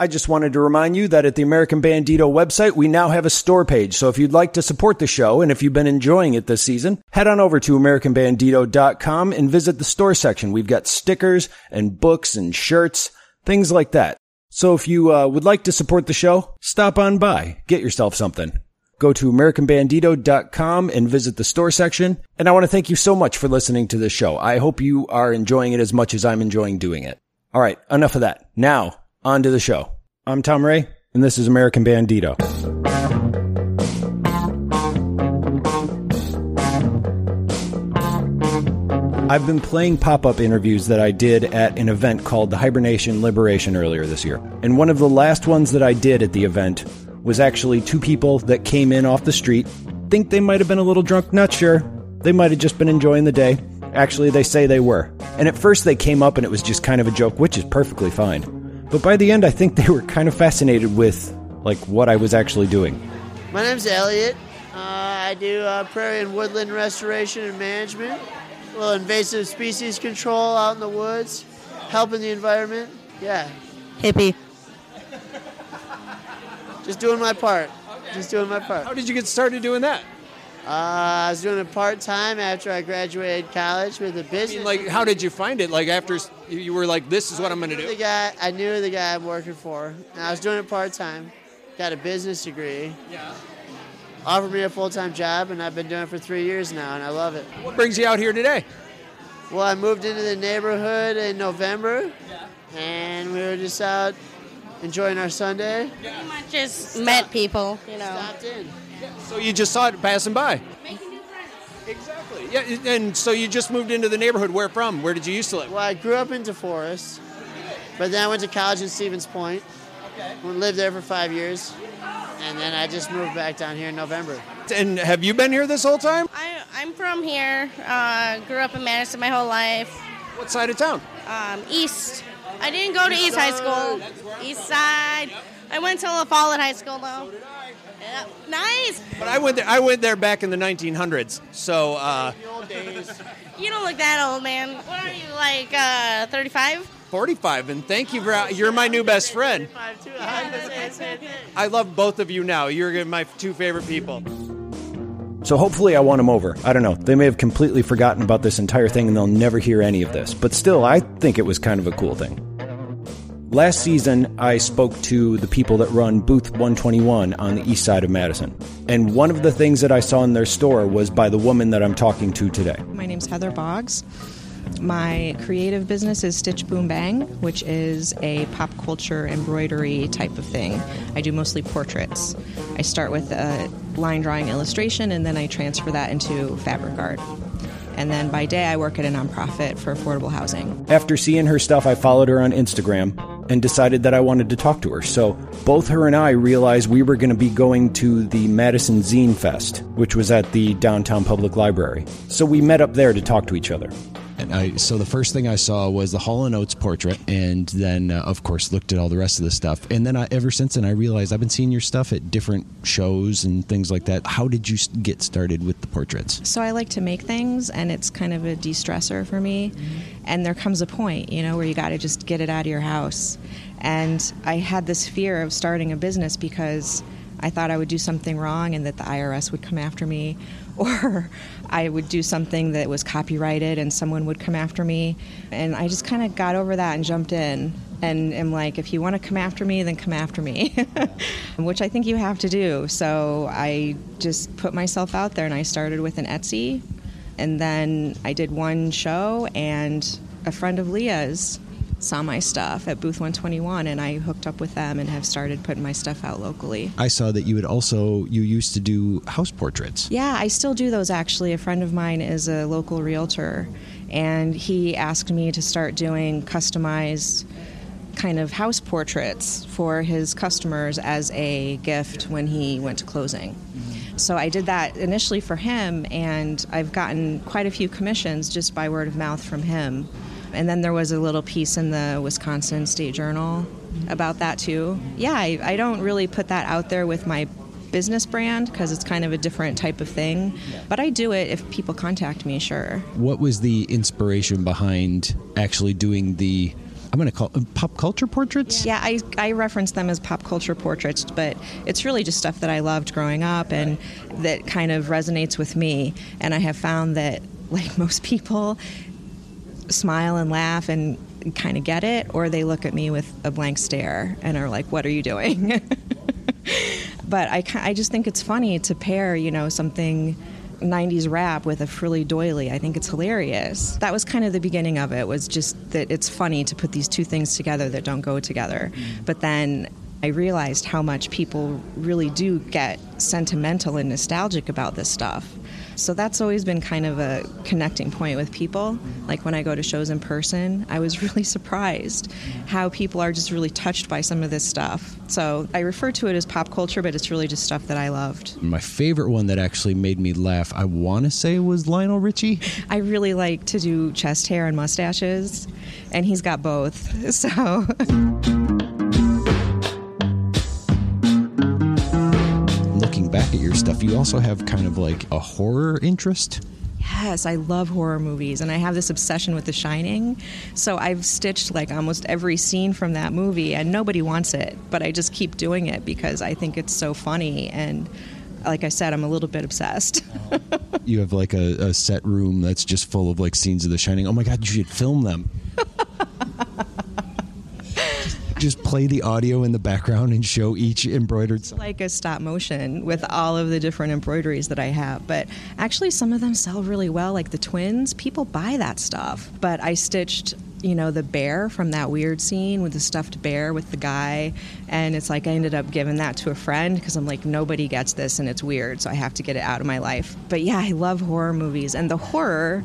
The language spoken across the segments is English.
I just wanted to remind you that at the American Bandito website, we now have a store page. So if you'd like to support the show and if you've been enjoying it this season, head on over to AmericanBandito.com and visit the store section. We've got stickers and books and shirts, things like that. So if you uh, would like to support the show, stop on by, get yourself something. Go to AmericanBandito.com and visit the store section. And I want to thank you so much for listening to this show. I hope you are enjoying it as much as I'm enjoying doing it. All right, enough of that. Now, on to the show. I'm Tom Ray, and this is American Bandito. I've been playing pop up interviews that I did at an event called the Hibernation Liberation earlier this year. And one of the last ones that I did at the event was actually two people that came in off the street. Think they might have been a little drunk, not sure. They might have just been enjoying the day. Actually, they say they were. And at first they came up and it was just kind of a joke, which is perfectly fine. But by the end, I think they were kind of fascinated with like what I was actually doing. My name's Elliot. Uh, I do uh, prairie and woodland restoration and management, a little invasive species control out in the woods, helping the environment. Yeah, Hippie. just doing my part. Just doing my part. How did you get started doing that? Uh, I was doing it part time after I graduated college with a business. mean, like, how did you find it? Like, after you you were like, this is what I'm going to do." the do? guy, I knew the guy I'm working for, and I was doing it part time. Got a business degree. Yeah. Offered me a full time job, and I've been doing it for three years now, and I love it. What brings you out here today? Well, I moved into the neighborhood in November, and we were just out enjoying our Sunday. Pretty much just met people, you know. Stopped in. So you just saw it passing by. Making new friends. Exactly. Yeah, and so you just moved into the neighborhood. Where from? Where did you used to live? Well, I grew up in DeForest, but then I went to college in Stevens Point. Okay. Lived there for five years, and then I just moved back down here in November. And have you been here this whole time? I, I'm from here. Uh, grew up in Madison my whole life. What side of town? Um, East. I didn't go to East High School. East Side. I went to La Follette High School though. Yeah, nice. But I went there. I went there back in the 1900s. So uh, You don't look that old, man. What are you like? Uh, 35? 45. And thank you for you're my new best friend. I love both of you now. You're my two favorite people. So hopefully I won them over. I don't know. They may have completely forgotten about this entire thing and they'll never hear any of this. But still, I think it was kind of a cool thing. Last season, I spoke to the people that run Booth 121 on the east side of Madison. And one of the things that I saw in their store was by the woman that I'm talking to today. My name's Heather Boggs. My creative business is Stitch Boom Bang, which is a pop culture embroidery type of thing. I do mostly portraits. I start with a line drawing illustration and then I transfer that into fabric art. And then by day, I work at a nonprofit for affordable housing. After seeing her stuff, I followed her on Instagram and decided that I wanted to talk to her. So both her and I realized we were going to be going to the Madison Zine Fest, which was at the downtown public library. So we met up there to talk to each other. I, so the first thing I saw was the Hall and Oates portrait, and then uh, of course looked at all the rest of the stuff. And then I, ever since then, I realized I've been seeing your stuff at different shows and things like that. How did you get started with the portraits? So I like to make things, and it's kind of a de stressor for me. And there comes a point, you know, where you got to just get it out of your house. And I had this fear of starting a business because I thought I would do something wrong and that the IRS would come after me, or I would do something that was copyrighted and someone would come after me. And I just kind of got over that and jumped in. And am like, if you want to come after me, then come after me, which I think you have to do. So I just put myself out there and I started with an Etsy. And then I did one show, and a friend of Leah's saw my stuff at Booth 121, and I hooked up with them and have started putting my stuff out locally. I saw that you had also you used to do house portraits. Yeah, I still do those actually. A friend of mine is a local realtor, and he asked me to start doing customized kind of house portraits for his customers as a gift when he went to closing. Mm-hmm. So I did that initially for him, and I've gotten quite a few commissions just by word of mouth from him. And then there was a little piece in the Wisconsin State Journal about that too. Yeah, I, I don't really put that out there with my business brand because it's kind of a different type of thing. But I do it if people contact me, sure. What was the inspiration behind actually doing the I'm going to call uh, pop culture portraits. Yeah, I, I reference them as pop culture portraits, but it's really just stuff that I loved growing up and that kind of resonates with me. And I have found that, like most people, smile and laugh and kind of get it, or they look at me with a blank stare and are like, What are you doing? but I, I just think it's funny to pair, you know, something 90s rap with a frilly doily. I think it's hilarious. That was kind of the beginning of it, was just that it's funny to put these two things together that don't go together. Mm. But then I realized how much people really do get sentimental and nostalgic about this stuff. So that's always been kind of a connecting point with people. Like when I go to shows in person, I was really surprised how people are just really touched by some of this stuff. So I refer to it as pop culture, but it's really just stuff that I loved. My favorite one that actually made me laugh, I want to say, was Lionel Richie. I really like to do chest hair and mustaches, and he's got both. So. Back at your stuff, you also have kind of like a horror interest. Yes, I love horror movies and I have this obsession with The Shining. So I've stitched like almost every scene from that movie and nobody wants it, but I just keep doing it because I think it's so funny and like I said, I'm a little bit obsessed. you have like a, a set room that's just full of like scenes of The Shining. Oh my God, you should film them. Just play the audio in the background and show each embroidered song. like a stop motion with all of the different embroideries that I have. But actually, some of them sell really well, like the twins. People buy that stuff. But I stitched you know, the bear from that weird scene with the stuffed bear with the guy. And it's like I ended up giving that to a friend because I'm like, nobody gets this and it's weird, so I have to get it out of my life. But yeah, I love horror movies. And the horror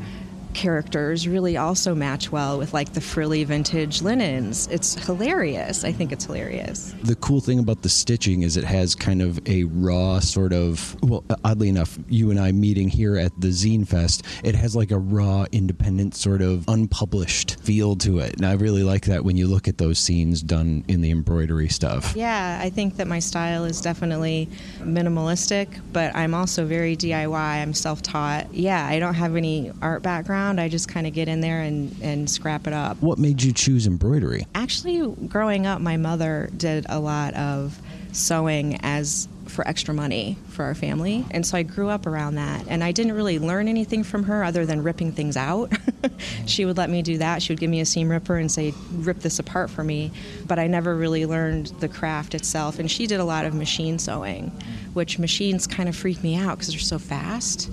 characters really also match well with like the frilly vintage linens. It's hilarious. I think it's hilarious. The cool thing about the stitching is it has kind of a raw sort of well, uh, oddly enough, you and I meeting here at the Zine Fest, it has like a raw, independent sort of unpublished feel to it. And I really like that when you look at those scenes done in the embroidery stuff. Yeah, I think that my style is definitely minimalistic, but I'm also very DIY. I'm self-taught. Yeah, I don't have any art background around. I just kind of get in there and, and scrap it up. What made you choose embroidery? Actually, growing up, my mother did a lot of sewing as for extra money for our family. And so I grew up around that. And I didn't really learn anything from her other than ripping things out. she would let me do that. She would give me a seam ripper and say, rip this apart for me. But I never really learned the craft itself. And she did a lot of machine sewing, which machines kind of freak me out because they're so fast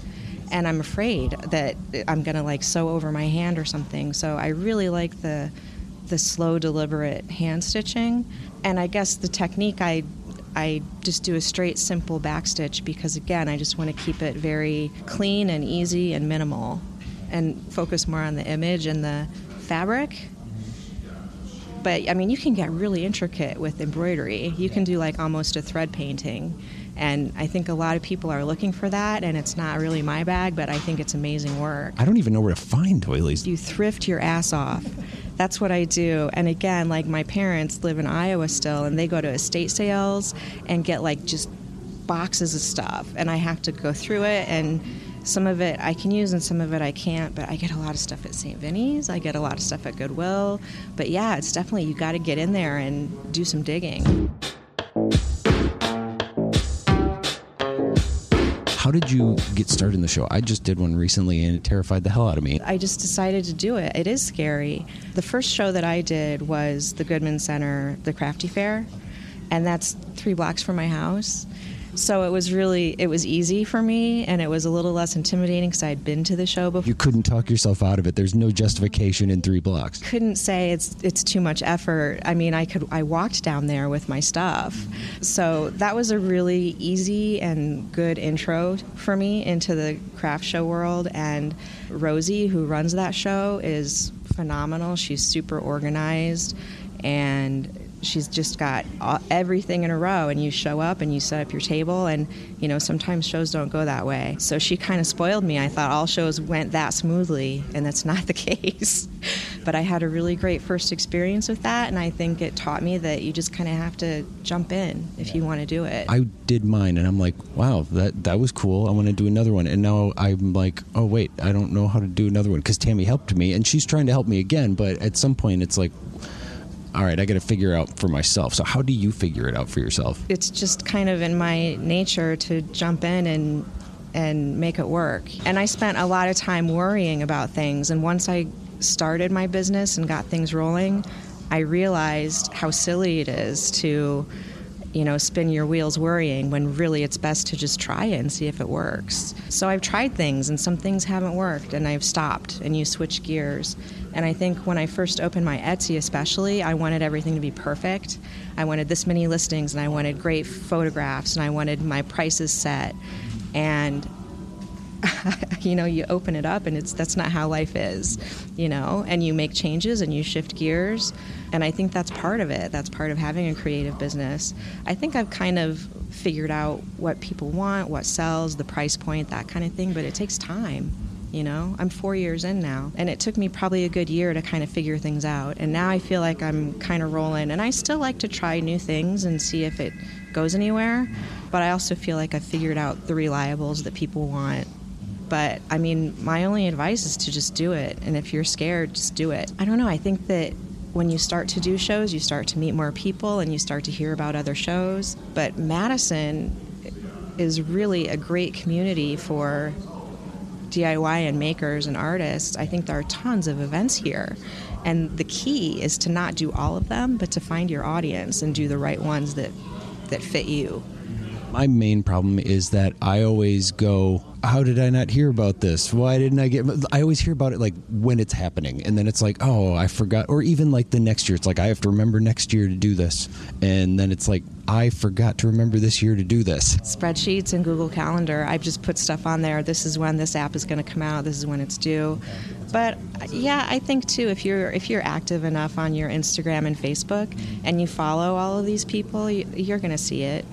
and I'm afraid that I'm gonna like sew over my hand or something. So I really like the the slow, deliberate hand stitching, and I guess the technique I I just do a straight, simple back stitch because again, I just want to keep it very clean and easy and minimal, and focus more on the image and the fabric. But I mean, you can get really intricate with embroidery. You can do like almost a thread painting and I think a lot of people are looking for that, and it's not really my bag, but I think it's amazing work. I don't even know where to find doilies. You thrift your ass off. That's what I do. And again, like my parents live in Iowa still, and they go to estate sales and get like just boxes of stuff, and I have to go through it and some of it I can use and some of it I can't, but I get a lot of stuff at St. Vinny's. I get a lot of stuff at Goodwill. But yeah, it's definitely, you got to get in there and do some digging. How did you get started in the show? I just did one recently and it terrified the hell out of me. I just decided to do it. It is scary. The first show that I did was the Goodman Center, the Crafty Fair, and that's three blocks from my house. So it was really it was easy for me, and it was a little less intimidating because I had been to the show before. You couldn't talk yourself out of it. There's no justification in three blocks. Couldn't say it's it's too much effort. I mean, I could I walked down there with my stuff, so that was a really easy and good intro for me into the craft show world. And Rosie, who runs that show, is phenomenal. She's super organized and she's just got everything in a row and you show up and you set up your table and you know sometimes shows don't go that way. So she kind of spoiled me. I thought all shows went that smoothly and that's not the case. But i had a really great first experience with that and i think it taught me that you just kind of have to jump in if you want to do it. I did mine and i'm like wow that that was cool. I want to do another one. And now i'm like oh wait i don't know how to do another one. Because tammy helped me and she's trying to help me again but at some point it's like all right, I got to figure out for myself. So how do you figure it out for yourself? It's just kind of in my nature to jump in and and make it work. And I spent a lot of time worrying about things. And once I started my business and got things rolling, I realized how silly it is to you know, spin your wheels worrying when really it's best to just try it and see if it works. So I've tried things and some things haven't worked and I've stopped and you switch gears. And I think when I first opened my Etsy, especially, I wanted everything to be perfect. I wanted this many listings and I wanted great photographs and I wanted my prices set. And you know you open it up and it's that's not how life is you know? And you make changes and you shift gears. And i think that's part of it. That's part of having a creative business. I think i've kind of figured out what people want what sells the price point that kind of thing but it takes time you know? I'm four years in now and it took me probably a good year to kind of figure things out. And now i feel like i'm kind of rolling and i still like to try new things and see if it goes anywhere but i also feel like i've figured out the reliables that people want but I mean, my only advice is to just do it. And if you're scared, just do it. I don't know. I think that when you start to do shows, you start to meet more people and you start to hear about other shows. But Madison is really a great community for DIY and makers and artists. I think there are tons of events here. And the key is to not do all of them, but to find your audience and do the right ones that, that fit you. My main problem is that I always go, how did I not hear about this? Why didn't I get? I always hear about it like when it's happening, and then it's like, oh, I forgot. Or even like the next year, it's like I have to remember next year to do this, and then it's like I forgot to remember this year to do this. Spreadsheets and Google Calendar. I've just put stuff on there. This is when this app is going to come out. This is when it's due. But yeah, I think too if you're if you're active enough on your Instagram and Facebook, and you follow all of these people, you're going to see it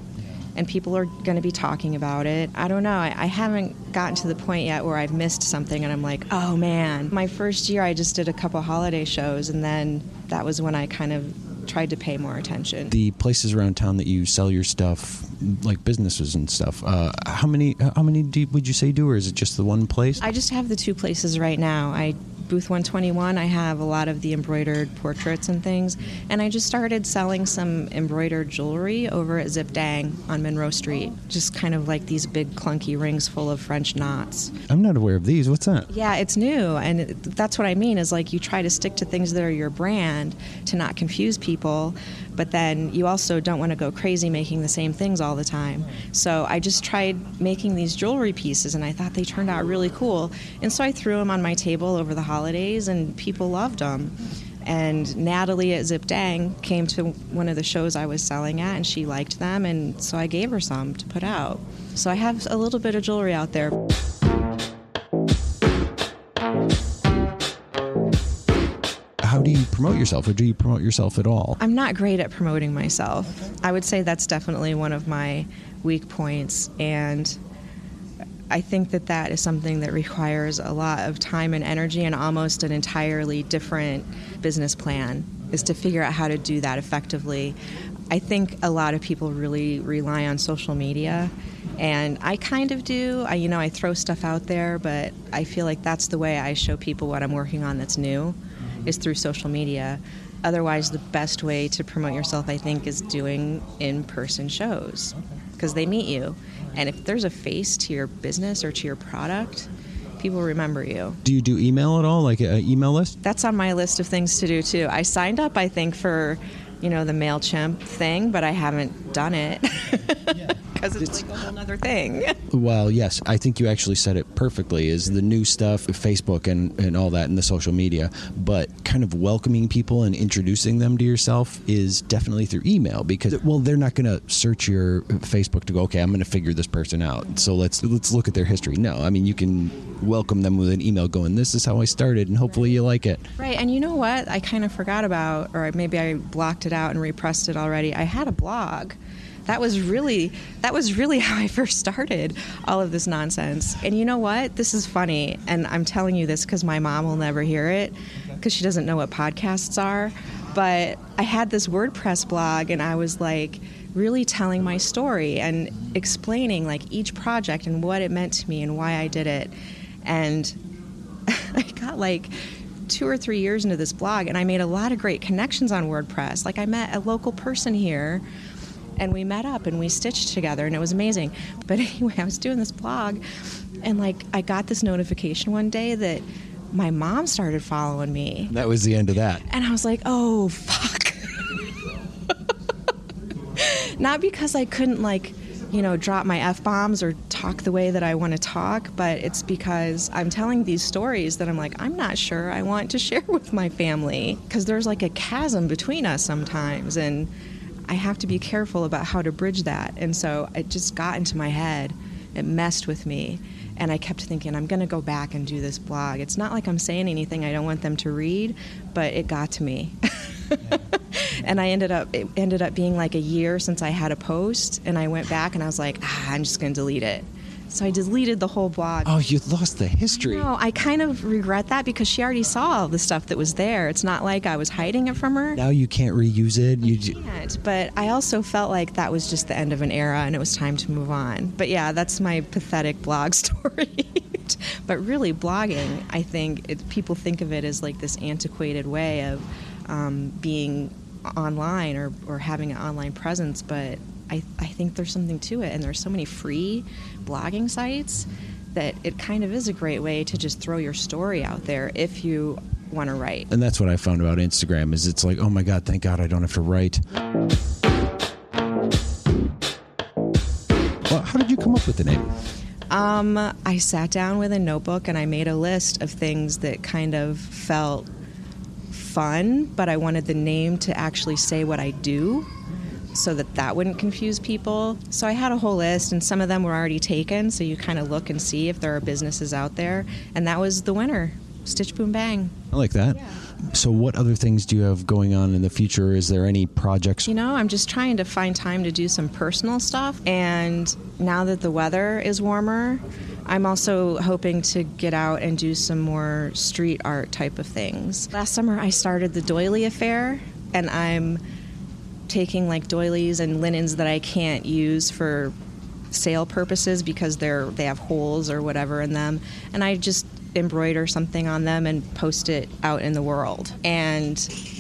and people are going to be talking about it. I don't know. I, I, haven't gotten to the point yet where I've missed something and I'm like, oh man. My first year, I just did a couple holiday shows, and then that was when I kind of tried to pay more attention. The places around town that you sell your stuff, like businesses and stuff, uh, how many how many do, would you say do, or is it just the one place? I just have the two places right now. I booth 121, I have a lot of the embroidered portraits and things. And I just started selling some embroidered jewelry over at Zip Dang on Monroe Street. Just kind of like these big clunky rings full of French knots. I'm not aware of these. What's that? Yeah, it's new. And that's what I mean is like you try to stick to things that are your brand to not confuse people but then you also don't want to go crazy making the same things all the time. So I just tried making these jewelry pieces and I thought they turned out really cool. And so I threw them on my table over the holidays and people loved them. And Natalie at Zip Dang came to one of the shows I was selling at and she liked them and so I gave her some to put out. So I have a little bit of jewelry out there. Promote yourself or do you promote yourself at all? I'm not great at promoting myself. I would say that's definitely one of my weak points and I think that that is something that requires a lot of time and energy and almost an entirely different business plan is to figure out how to do that effectively. I think a lot of people really rely on social media and I kind of do. I you know, I throw stuff out there, but I feel like that's the way I show people what I'm working on that's new is through social media. Otherwise, the best way to promote yourself, I think, is doing in person shows because they meet you. And if there's a face to your business or to your product, people remember you. Do you do email at all, like an email list? That's on my list of things to do too. I signed up, I think, for you know the Mailchimp thing, but I haven't done it. because it's, it's, like a whole other thing. well, yes, I think you actually said it perfectly. Is the new stuff, Facebook and and all that, and the social media, but kind of welcoming people and introducing them to yourself is definitely through email because well, they're not going to search your Facebook to go, okay, I'm going to figure this person out. So let's let's look at their history. No, I mean you can welcome them with an email going, this is how I started, and hopefully you like it. Right, and you know what? I kind of forgot about, or maybe I blocked it out and repressed it already. I had a blog that was really that was really how I first started all of this nonsense. And you know what? This is funny, and I'm telling you this because my mom will never hear it because she doesn't know what podcasts are. But I had this WordPress blog, and I was like really telling my story and explaining like each project and what it meant to me and why I did it. And I got like two or three years into this blog, and I made a lot of great connections on WordPress. Like I met a local person here and we met up and we stitched together and it was amazing. But anyway, I was doing this blog and like I got this notification one day that my mom started following me. That was the end of that. And I was like, "Oh, fuck." Not because I couldn't like you know, drop my F bombs or talk the way that I want to talk, but it's because I'm telling these stories that I'm like, I'm not sure I want to share with my family because there's like a chasm between us sometimes. And I have to be careful about how to bridge that. And so it just got into my head, it messed with me. And I kept thinking, I'm going to go back and do this blog. It's not like I'm saying anything I don't want them to read, but it got to me. and I ended up it ended up being like a year since I had a post, and I went back and I was like, ah, I'm just going to delete it. So I deleted the whole blog. Oh, you lost the history. No, I kind of regret that because she already saw all the stuff that was there. It's not like I was hiding it from her. Now you can't reuse it. You can't. But I also felt like that was just the end of an era and it was time to move on. But yeah, that's my pathetic blog story. but really, blogging, I think it, people think of it as like this antiquated way of um, being online or, or having an online presence, but I, I think there's something to it. And there's so many free blogging sites that it kind of is a great way to just throw your story out there if you want to write. And that's what I found about Instagram is it's like, oh my God, thank God I don't have to write. Well, how did you come up with the name? Um, I sat down with a notebook and I made a list of things that kind of felt fun, but I wanted the name to actually say what I do so that that wouldn't confuse people. So I had a whole list, and some of them were already taken, so you kind of look and see if there are businesses out there. And that was the winner Stitch Boom Bang. I like that. Yeah. So, what other things do you have going on in the future? Is there any projects? You know, I'm just trying to find time to do some personal stuff. And now that the weather is warmer, I'm also hoping to get out and do some more street art type of things. Last summer, I started the Doily Affair, and I'm taking like doilies and linens that I can't use for sale purposes because they're they have holes or whatever in them, and I just embroider something on them and post it out in the world. And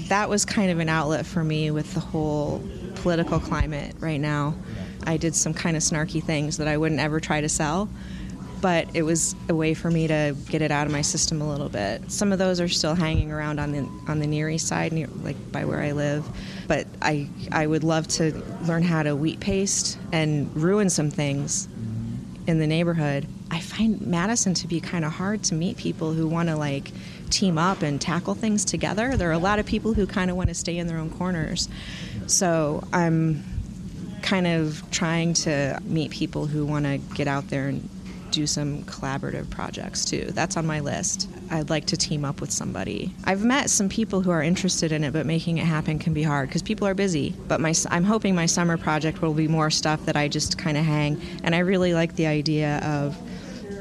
that was kind of an outlet for me with the whole political climate right now. I did some kind of snarky things that I wouldn't ever try to sell but it was a way for me to get it out of my system a little bit. Some of those are still hanging around on the on the Near East side, near, like by where I live. But I I would love to learn how to wheat paste and ruin some things in the neighborhood. I find Madison to be kind of hard to meet people who want to like team up and tackle things together. There are a lot of people who kind of want to stay in their own corners. So I'm kind of trying to meet people who want to get out there and do some collaborative projects too. That's on my list. I'd like to team up with somebody. I've met some people who are interested in it, but making it happen can be hard because people are busy. But my, I'm hoping my summer project will be more stuff that I just kind of hang. And I really like the idea of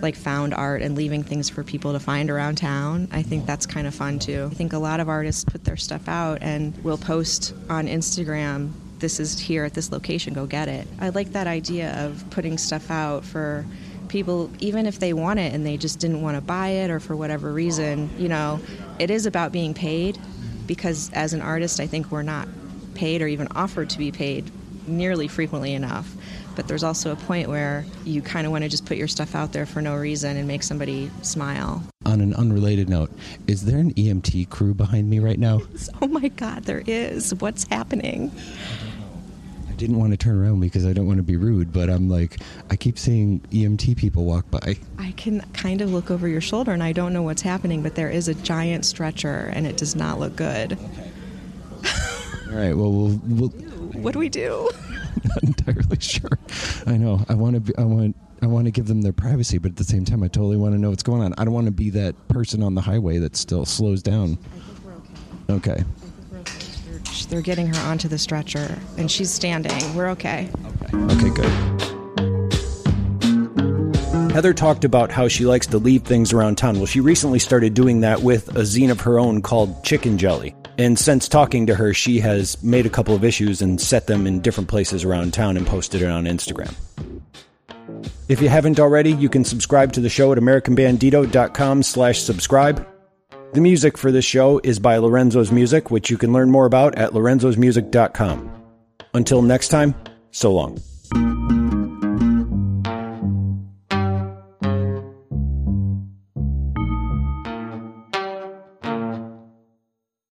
like found art and leaving things for people to find around town. I think that's kind of fun too. I think a lot of artists put their stuff out and will post on Instagram this is here at this location, go get it. I like that idea of putting stuff out for people, even if they want it and they just didn't want to buy it or for whatever reason, you know, it is about being paid because as an artist, I think we're not paid or even offered to be paid nearly frequently enough. But there's also a point where you kind of want to just put your stuff out there for no reason and make somebody smile. On an unrelated note, is there an EMT crew behind me right now? oh my God, there is. What's happening? Didn't want to turn around because I don't want to be rude, but I'm like, I keep seeing EMT people walk by. I can kind of look over your shoulder and I don't know what's happening, but there is a giant stretcher and it does not look good. Okay. All right. Well, we'll, we'll what do we do? not entirely sure. I know. I want to. Be, I want. I want to give them their privacy, but at the same time, I totally want to know what's going on. I don't want to be that person on the highway that still slows down. I think we're okay. Okay they're getting her onto the stretcher, and she's standing. We're okay. Okay. Okay, good. Heather talked about how she likes to leave things around town. Well, she recently started doing that with a zine of her own called Chicken Jelly. And since talking to her, she has made a couple of issues and set them in different places around town and posted it on Instagram. If you haven't already, you can subscribe to the show at americanbandito.com slash subscribe. The music for this show is by Lorenzo's Music, which you can learn more about at lorenzosmusic.com. Until next time, so long.